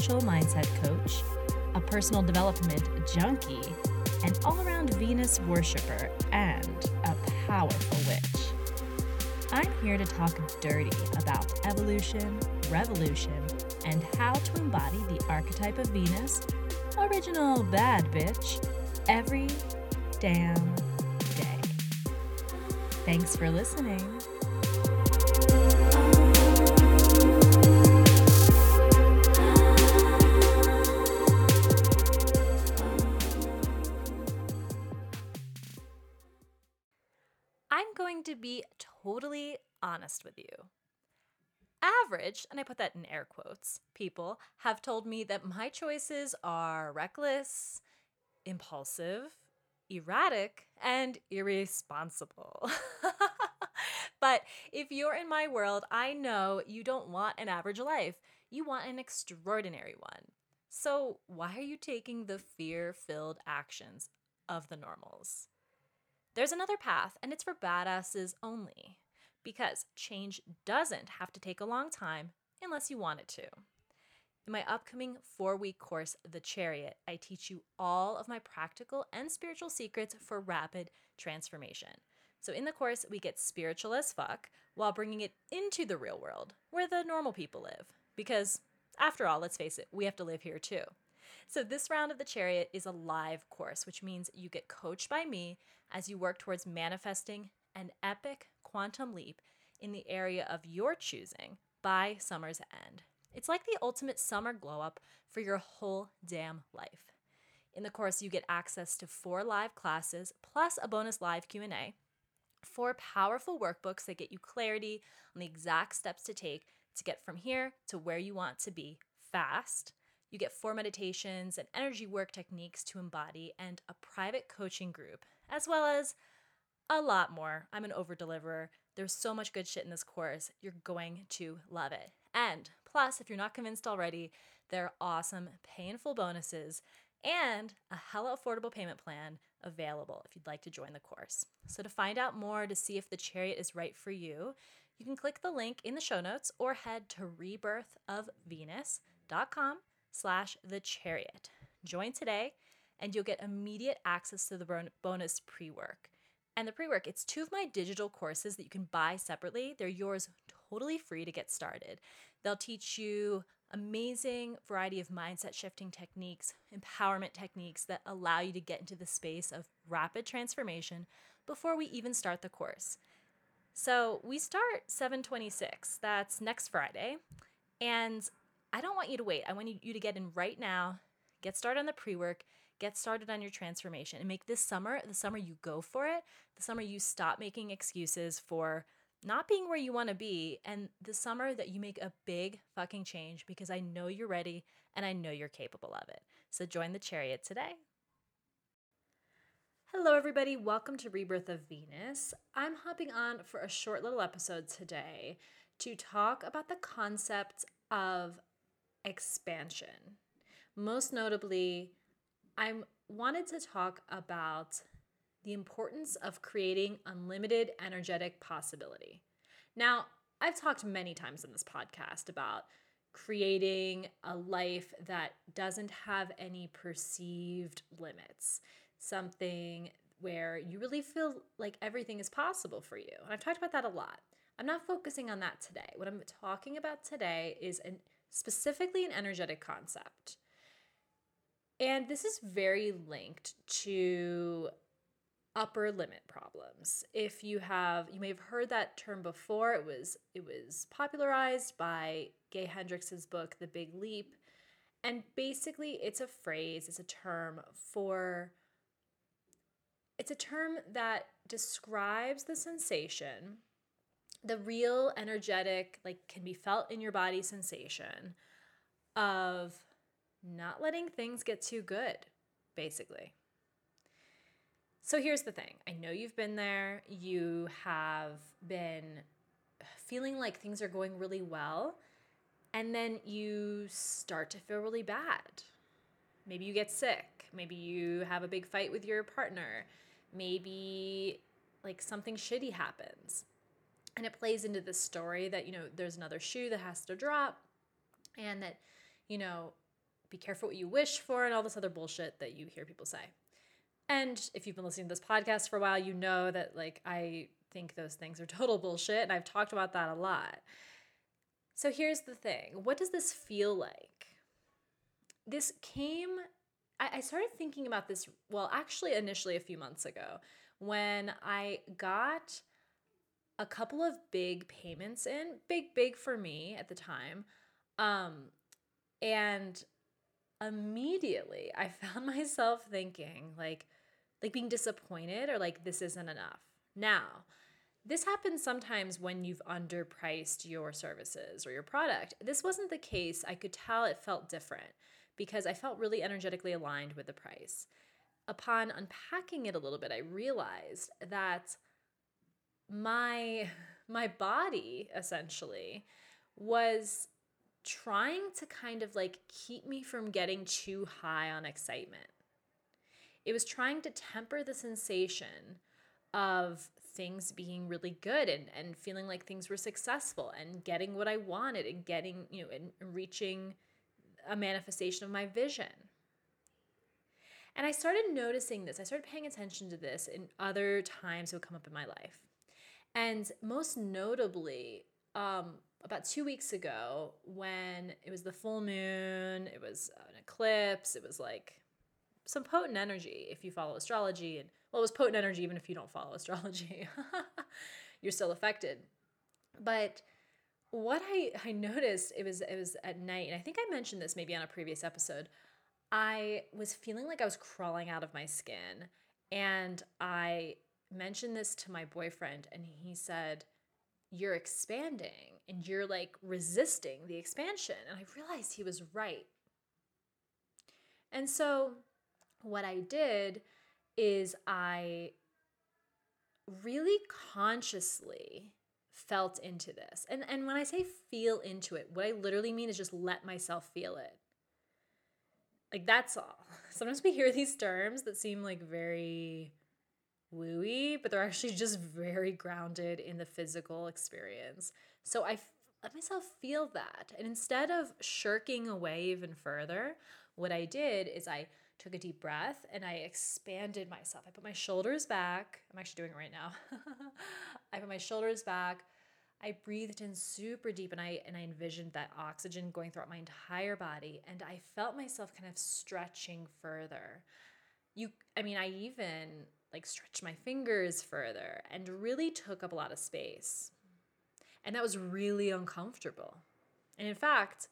spiritual mindset coach, a personal development junkie, an all around Venus worshiper, and a powerful witch. I'm here to talk dirty about evolution, revolution, and how to embody the archetype of Venus, original bad bitch, every damn day. Thanks for listening. Average, and I put that in air quotes, people have told me that my choices are reckless, impulsive, erratic, and irresponsible. but if you're in my world, I know you don't want an average life. You want an extraordinary one. So, why are you taking the fear filled actions of the normals? There's another path, and it's for badasses only, because change doesn't have to take a long time unless you want it to. In my upcoming four week course, The Chariot, I teach you all of my practical and spiritual secrets for rapid transformation. So, in the course, we get spiritual as fuck while bringing it into the real world where the normal people live. Because, after all, let's face it, we have to live here too. So, this round of the chariot is a live course, which means you get coached by me as you work towards manifesting an epic quantum leap in the area of your choosing by summer's end. It's like the ultimate summer glow up for your whole damn life. In the course, you get access to four live classes plus a bonus live Q&A, four powerful workbooks that get you clarity on the exact steps to take to get from here to where you want to be fast. You get four meditations and energy work techniques to embody and a private coaching group, as well as a lot more. I'm an over deliverer. There's so much good shit in this course. You're going to love it. And plus, if you're not convinced already, there are awesome painful bonuses and a hella affordable payment plan available if you'd like to join the course. So to find out more to see if the chariot is right for you, you can click the link in the show notes or head to rebirthofvenus.com slash the chariot. Join today and you'll get immediate access to the bonus pre-work. And the pre-work, it's two of my digital courses that you can buy separately. They're yours totally free to get started. They'll teach you amazing variety of mindset shifting techniques, empowerment techniques that allow you to get into the space of rapid transformation before we even start the course. So, we start 726. That's next Friday. And I don't want you to wait. I want you to get in right now, get started on the pre-work, get started on your transformation and make this summer the summer you go for it, the summer you stop making excuses for not being where you want to be, and the summer that you make a big fucking change because I know you're ready and I know you're capable of it. So join the chariot today. Hello, everybody. Welcome to Rebirth of Venus. I'm hopping on for a short little episode today to talk about the concept of expansion. Most notably, I wanted to talk about the importance of creating unlimited energetic possibility. Now, I've talked many times in this podcast about creating a life that doesn't have any perceived limits, something where you really feel like everything is possible for you. And I've talked about that a lot. I'm not focusing on that today. What I'm talking about today is an, specifically an energetic concept. And this is very linked to upper limit problems. If you have you may have heard that term before, it was it was popularized by Gay Hendricks' book The Big Leap. And basically it's a phrase, it's a term for it's a term that describes the sensation, the real energetic, like can be felt in your body sensation of not letting things get too good, basically. So here's the thing I know you've been there, you have been feeling like things are going really well, and then you start to feel really bad. Maybe you get sick, maybe you have a big fight with your partner, maybe like something shitty happens. And it plays into this story that, you know, there's another shoe that has to drop and that, you know, be careful what you wish for and all this other bullshit that you hear people say. And if you've been listening to this podcast for a while, you know that like I think those things are total bullshit and I've talked about that a lot. So here's the thing. What does this feel like? This came I, started thinking about this, well, actually, initially a few months ago when I got a couple of big payments in, big, big for me at the time. Um, and immediately I found myself thinking, like, like being disappointed or like this isn't enough. Now, this happens sometimes when you've underpriced your services or your product. This wasn't the case. I could tell it felt different because I felt really energetically aligned with the price. Upon unpacking it a little bit, I realized that my my body essentially was trying to kind of like keep me from getting too high on excitement. It was trying to temper the sensation of things being really good and, and feeling like things were successful and getting what I wanted and getting, you know, and reaching a manifestation of my vision. And I started noticing this. I started paying attention to this in other times it would come up in my life. And most notably, um, about two weeks ago, when it was the full moon, it was an eclipse, it was like some potent energy if you follow astrology. And well, it was potent energy even if you don't follow astrology. You're still affected. But what I, I noticed it was it was at night, and I think I mentioned this maybe on a previous episode. I was feeling like I was crawling out of my skin. And I mentioned this to my boyfriend, and he said, You're expanding and you're like resisting the expansion. And I realized he was right. And so, what I did is I really consciously felt into this. And and when I say feel into it, what I literally mean is just let myself feel it. Like that's all. Sometimes we hear these terms that seem like very wooey, but they're actually just very grounded in the physical experience. So I let myself feel that. And instead of shirking away even further, what I did is I took a deep breath and I expanded myself. I put my shoulders back. I'm actually doing it right now. I put my shoulders back. I breathed in super deep and I and I envisioned that oxygen going throughout my entire body and I felt myself kind of stretching further. You I mean I even like stretched my fingers further and really took up a lot of space. And that was really uncomfortable. And in fact,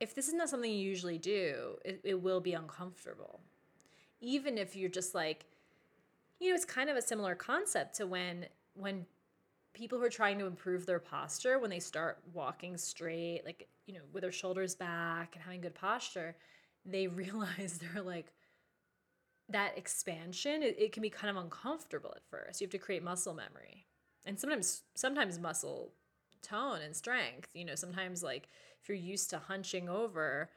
if this is not something you usually do, it, it will be uncomfortable. Even if you're just like, you know, it's kind of a similar concept to when when people who are trying to improve their posture when they start walking straight like you know with their shoulders back and having good posture they realize they're like that expansion it, it can be kind of uncomfortable at first. You have to create muscle memory. And sometimes sometimes muscle tone and strength you know sometimes like if you're used to hunching over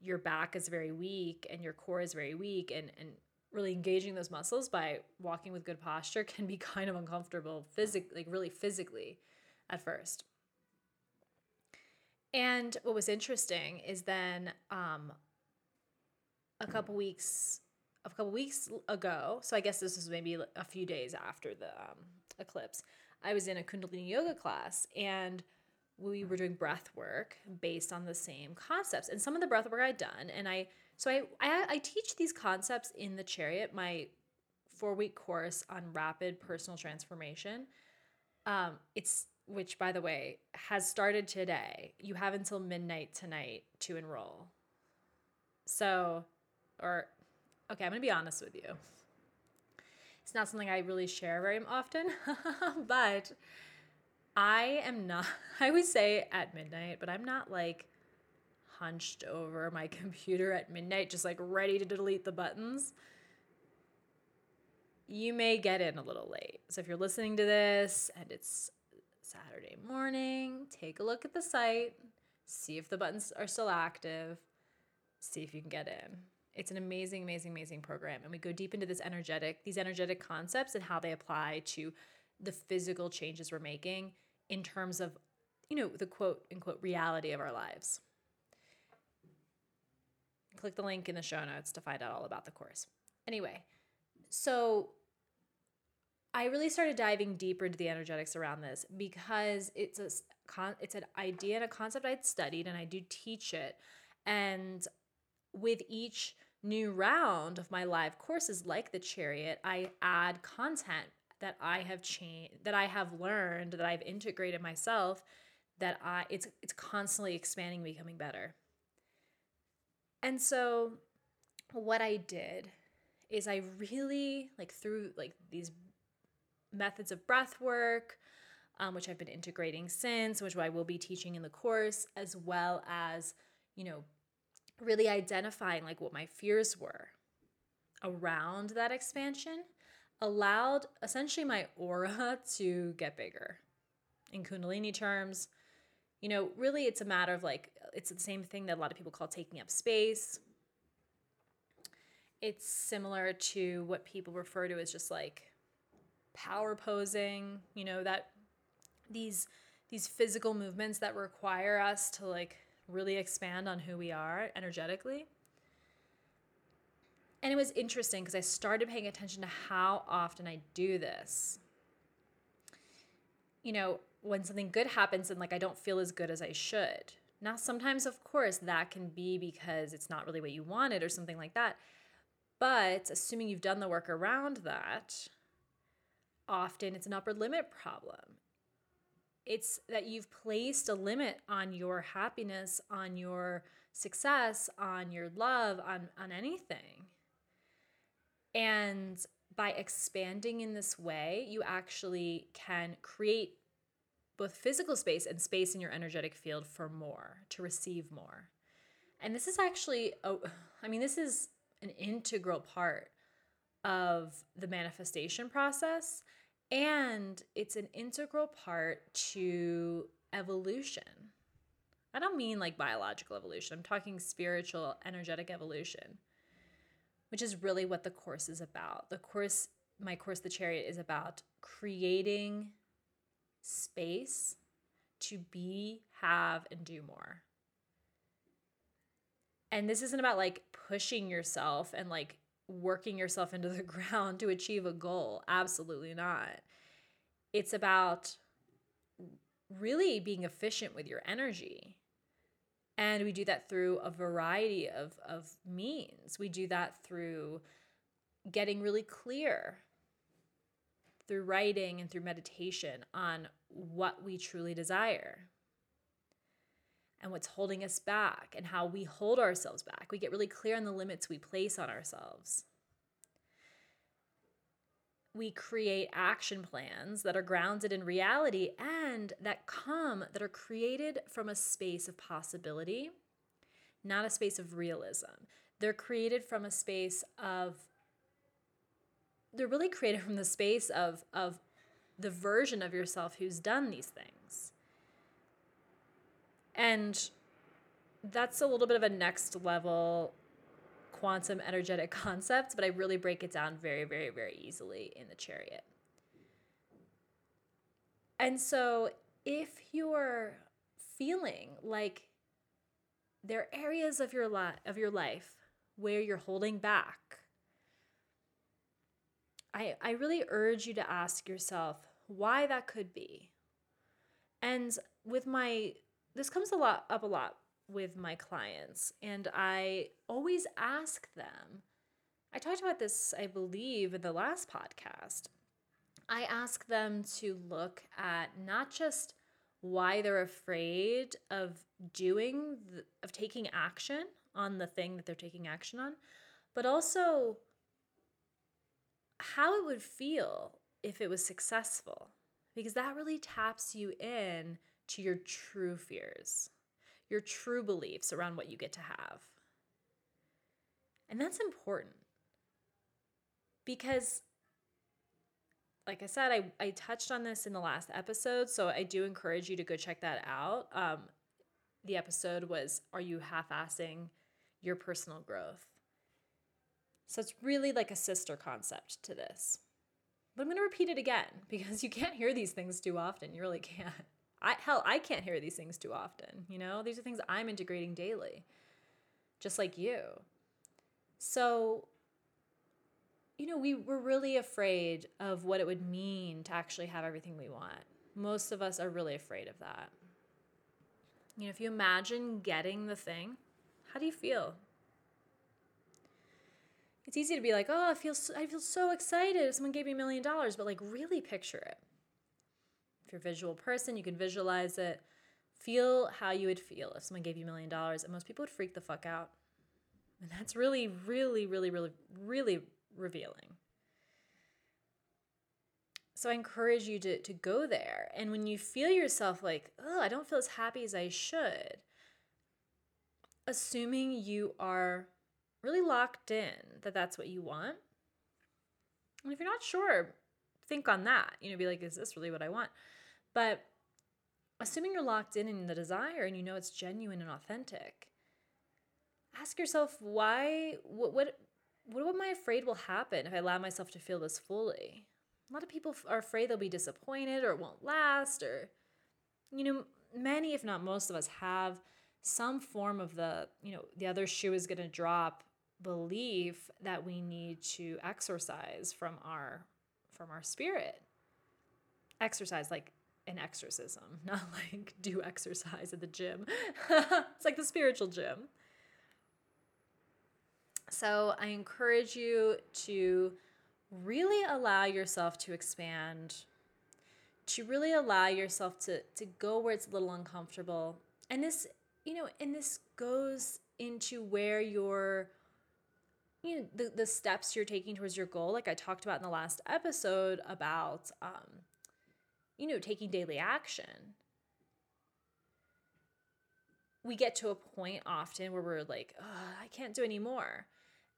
your back is very weak and your core is very weak and and really engaging those muscles by walking with good posture can be kind of uncomfortable physically like really physically at first. And what was interesting is then um, a couple weeks a couple weeks ago so i guess this was maybe a few days after the um, eclipse i was in a kundalini yoga class and we were doing breath work based on the same concepts and some of the breath work i'd done and i so I, I, I teach these concepts in the chariot, my four week course on rapid personal transformation. Um, it's which by the way has started today. You have until midnight tonight to enroll. So, or okay, I'm gonna be honest with you. It's not something I really share very often, but I am not. I would say at midnight, but I'm not like hunched over my computer at midnight, just like ready to delete the buttons, you may get in a little late. So if you're listening to this and it's Saturday morning, take a look at the site, see if the buttons are still active, see if you can get in. It's an amazing, amazing, amazing program. And we go deep into this energetic, these energetic concepts and how they apply to the physical changes we're making in terms of, you know, the quote unquote reality of our lives. Click the link in the show notes to find out all about the course. Anyway, so I really started diving deeper into the energetics around this because it's a con- it's an idea and a concept I'd studied and I do teach it. And with each new round of my live courses like the chariot, I add content that I have changed that I have learned that I've integrated myself that I it's it's constantly expanding becoming better. And so what I did is I really like through like these methods of breath work, um, which I've been integrating since, which I will be teaching in the course, as well as, you know, really identifying like what my fears were around that expansion allowed essentially my aura to get bigger. In kundalini terms you know really it's a matter of like it's the same thing that a lot of people call taking up space. It's similar to what people refer to as just like power posing you know that these these physical movements that require us to like really expand on who we are energetically. And it was interesting because i started paying attention to how often i do this. You know when something good happens and like i don't feel as good as i should. Now sometimes of course that can be because it's not really what you wanted or something like that. But assuming you've done the work around that often it's an upper limit problem. It's that you've placed a limit on your happiness, on your success, on your love, on, on anything. And by expanding in this way, you actually can create both physical space and space in your energetic field for more, to receive more. And this is actually, oh, I mean, this is an integral part of the manifestation process and it's an integral part to evolution. I don't mean like biological evolution, I'm talking spiritual, energetic evolution, which is really what the course is about. The course, my course, The Chariot, is about creating space to be, have, and do more. And this isn't about like pushing yourself and like working yourself into the ground to achieve a goal. Absolutely not. It's about really being efficient with your energy. And we do that through a variety of, of means. We do that through getting really clear, through writing and through meditation on what we truly desire and what's holding us back and how we hold ourselves back. We get really clear on the limits we place on ourselves. We create action plans that are grounded in reality and that come, that are created from a space of possibility, not a space of realism. They're created from a space of, they're really created from the space of, of the version of yourself who's done these things and that's a little bit of a next level quantum energetic concept, but I really break it down very, very, very easily in the chariot. And so if you're feeling like there are areas of your life of your life where you're holding back, I, I really urge you to ask yourself why that could be. And with my this comes a lot up a lot with my clients and I always ask them. I talked about this I believe in the last podcast. I ask them to look at not just why they're afraid of doing of taking action on the thing that they're taking action on, but also how it would feel if it was successful because that really taps you in to your true fears, your true beliefs around what you get to have. And that's important because, like I said, I, I touched on this in the last episode, so I do encourage you to go check that out. Um, the episode was Are You Half Assing Your Personal Growth? So it's really like a sister concept to this. But I'm going to repeat it again because you can't hear these things too often. You really can't. I hell, I can't hear these things too often, you know? These are things I'm integrating daily. Just like you. So, you know, we were really afraid of what it would mean to actually have everything we want. Most of us are really afraid of that. You know, if you imagine getting the thing, how do you feel? It's easy to be like, "Oh, I feel so, I feel so excited if someone gave me a million dollars," but like really picture it. You're a visual person, you can visualize it. Feel how you would feel if someone gave you a million dollars, and most people would freak the fuck out. And that's really, really, really, really, really revealing. So I encourage you to, to go there. And when you feel yourself like, oh, I don't feel as happy as I should, assuming you are really locked in that that's what you want. And if you're not sure, think on that. You know, be like, is this really what I want? But assuming you're locked in in the desire and you know it's genuine and authentic, ask yourself why what what what am I afraid will happen if I allow myself to feel this fully? A lot of people are afraid they'll be disappointed or it won't last or you know, many if not most of us have some form of the, you know, the other shoe is going to drop belief that we need to exercise from our from our spirit. Exercise like an exorcism, not like do exercise at the gym. it's like the spiritual gym. So I encourage you to really allow yourself to expand, to really allow yourself to, to go where it's a little uncomfortable. And this, you know, and this goes into where your you know the, the steps you're taking towards your goal like i talked about in the last episode about um you know taking daily action. We get to a point often where we're like i can't do anymore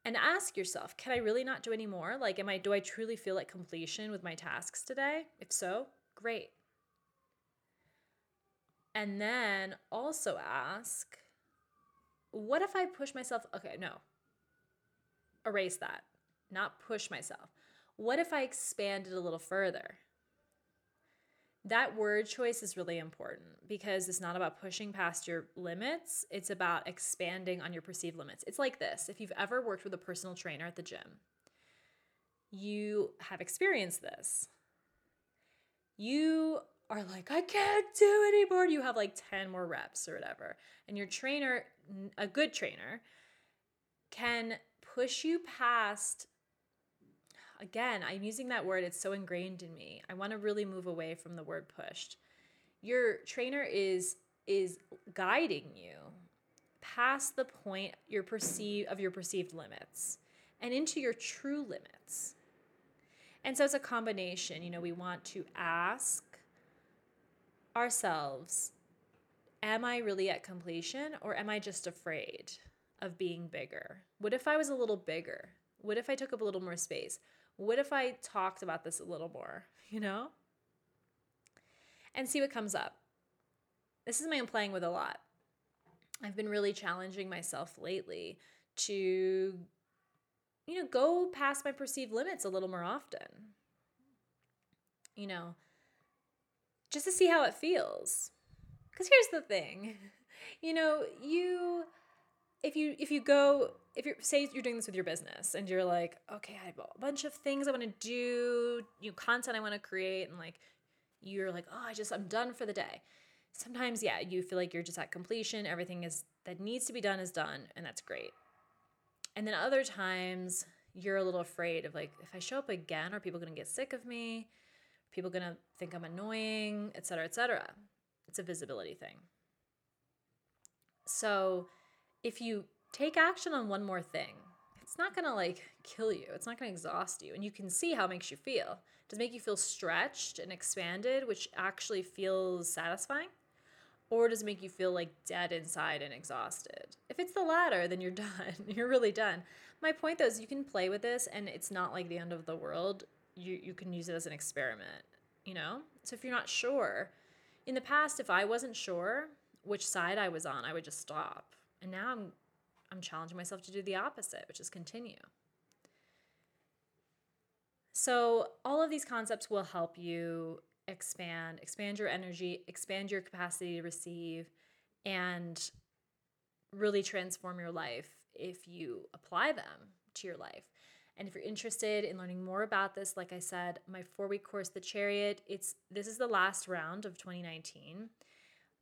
and ask yourself can i really not do anymore like am i do i truly feel like completion with my tasks today? If so great. And then also ask what if i push myself okay no. Erase that, not push myself. What if I expand it a little further? That word choice is really important because it's not about pushing past your limits, it's about expanding on your perceived limits. It's like this if you've ever worked with a personal trainer at the gym, you have experienced this. You are like, I can't do anymore. You have like 10 more reps or whatever. And your trainer, a good trainer, can push you past again i'm using that word it's so ingrained in me i want to really move away from the word pushed your trainer is is guiding you past the point your perceive of your perceived limits and into your true limits and so it's a combination you know we want to ask ourselves am i really at completion or am i just afraid of being bigger? What if I was a little bigger? What if I took up a little more space? What if I talked about this a little more, you know? And see what comes up. This is something I'm playing with a lot. I've been really challenging myself lately to, you know, go past my perceived limits a little more often. You know, just to see how it feels. Because here's the thing you know, you if you if you go if you're say you're doing this with your business and you're like okay i have a bunch of things i want to do you content i want to create and like you're like oh i just i'm done for the day. Sometimes yeah you feel like you're just at completion everything is that needs to be done is done and that's great. And then other times you're a little afraid of like if i show up again are people to get sick of me? Are people to think i'm annoying et cetera et cetera. It's a visibility thing. So if you take action on one more thing, it's not gonna like kill you. It's not gonna exhaust you. And you can see how it makes you feel. Does it make you feel stretched and expanded, which actually feels satisfying? Or does it make you feel like dead inside and exhausted? If it's the latter, then you're done. you're really done. My point though is you can play with this and it's not like the end of the world. You you can use it as an experiment, you know? So if you're not sure, in the past, if I wasn't sure which side I was on, I would just stop and now I'm I'm challenging myself to do the opposite, which is continue. So, all of these concepts will help you expand, expand your energy, expand your capacity to receive, and really transform your life if you apply them to your life. And if you're interested in learning more about this, like I said, my four week course, The Chariot, it's this is the last round of 2019.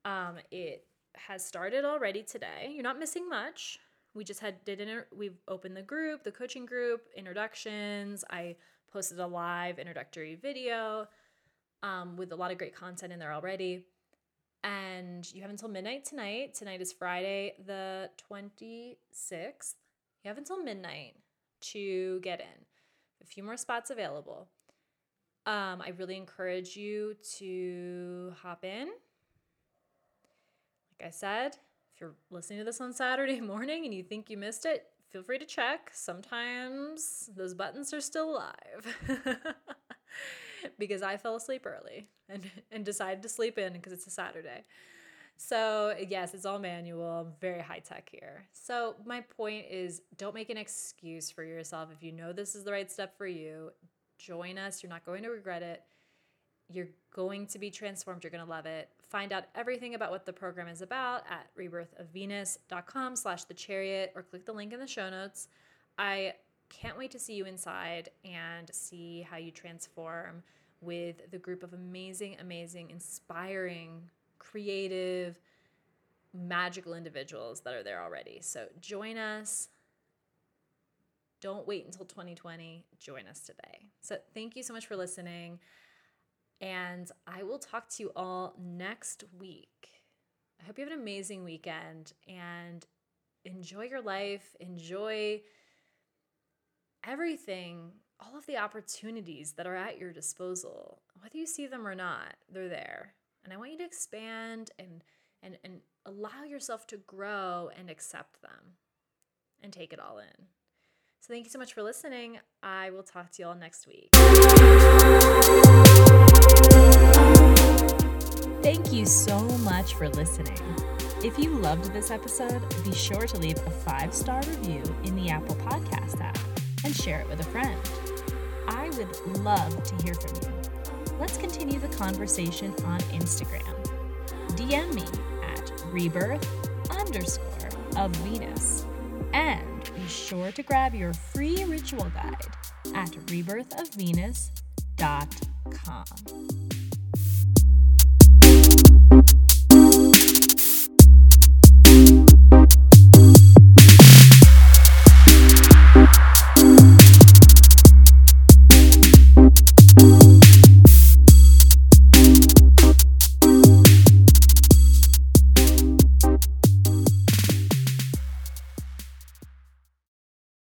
Um, it has started already today. You're not missing much. We just had did inter- we've opened the group, the coaching group, introductions. I posted a live introductory video um, with a lot of great content in there already. And you have until midnight tonight. Tonight is Friday, the 26th. You have until midnight to get in. A few more spots available. Um, I really encourage you to hop in. I said, if you're listening to this on Saturday morning and you think you missed it, feel free to check. Sometimes those buttons are still live. because I fell asleep early and, and decided to sleep in because it's a Saturday. So, yes, it's all manual, very high tech here. So, my point is don't make an excuse for yourself. If you know this is the right step for you, join us. You're not going to regret it. You're going to be transformed. You're going to love it. Find out everything about what the program is about at rebirthofvenus.com slash the chariot or click the link in the show notes. I can't wait to see you inside and see how you transform with the group of amazing, amazing, inspiring, creative, magical individuals that are there already. So join us. Don't wait until 2020. Join us today. So thank you so much for listening. And I will talk to you all next week. I hope you have an amazing weekend and enjoy your life. Enjoy everything, all of the opportunities that are at your disposal, whether you see them or not, they're there. And I want you to expand and and and allow yourself to grow and accept them and take it all in. So thank you so much for listening. I will talk to you all next week. Thank you so much for listening. If you loved this episode, be sure to leave a five star review in the Apple Podcast app and share it with a friend. I would love to hear from you. Let's continue the conversation on Instagram. DM me at rebirth underscore of Venus. And be sure to grab your free ritual guide at rebirthofvenus.com.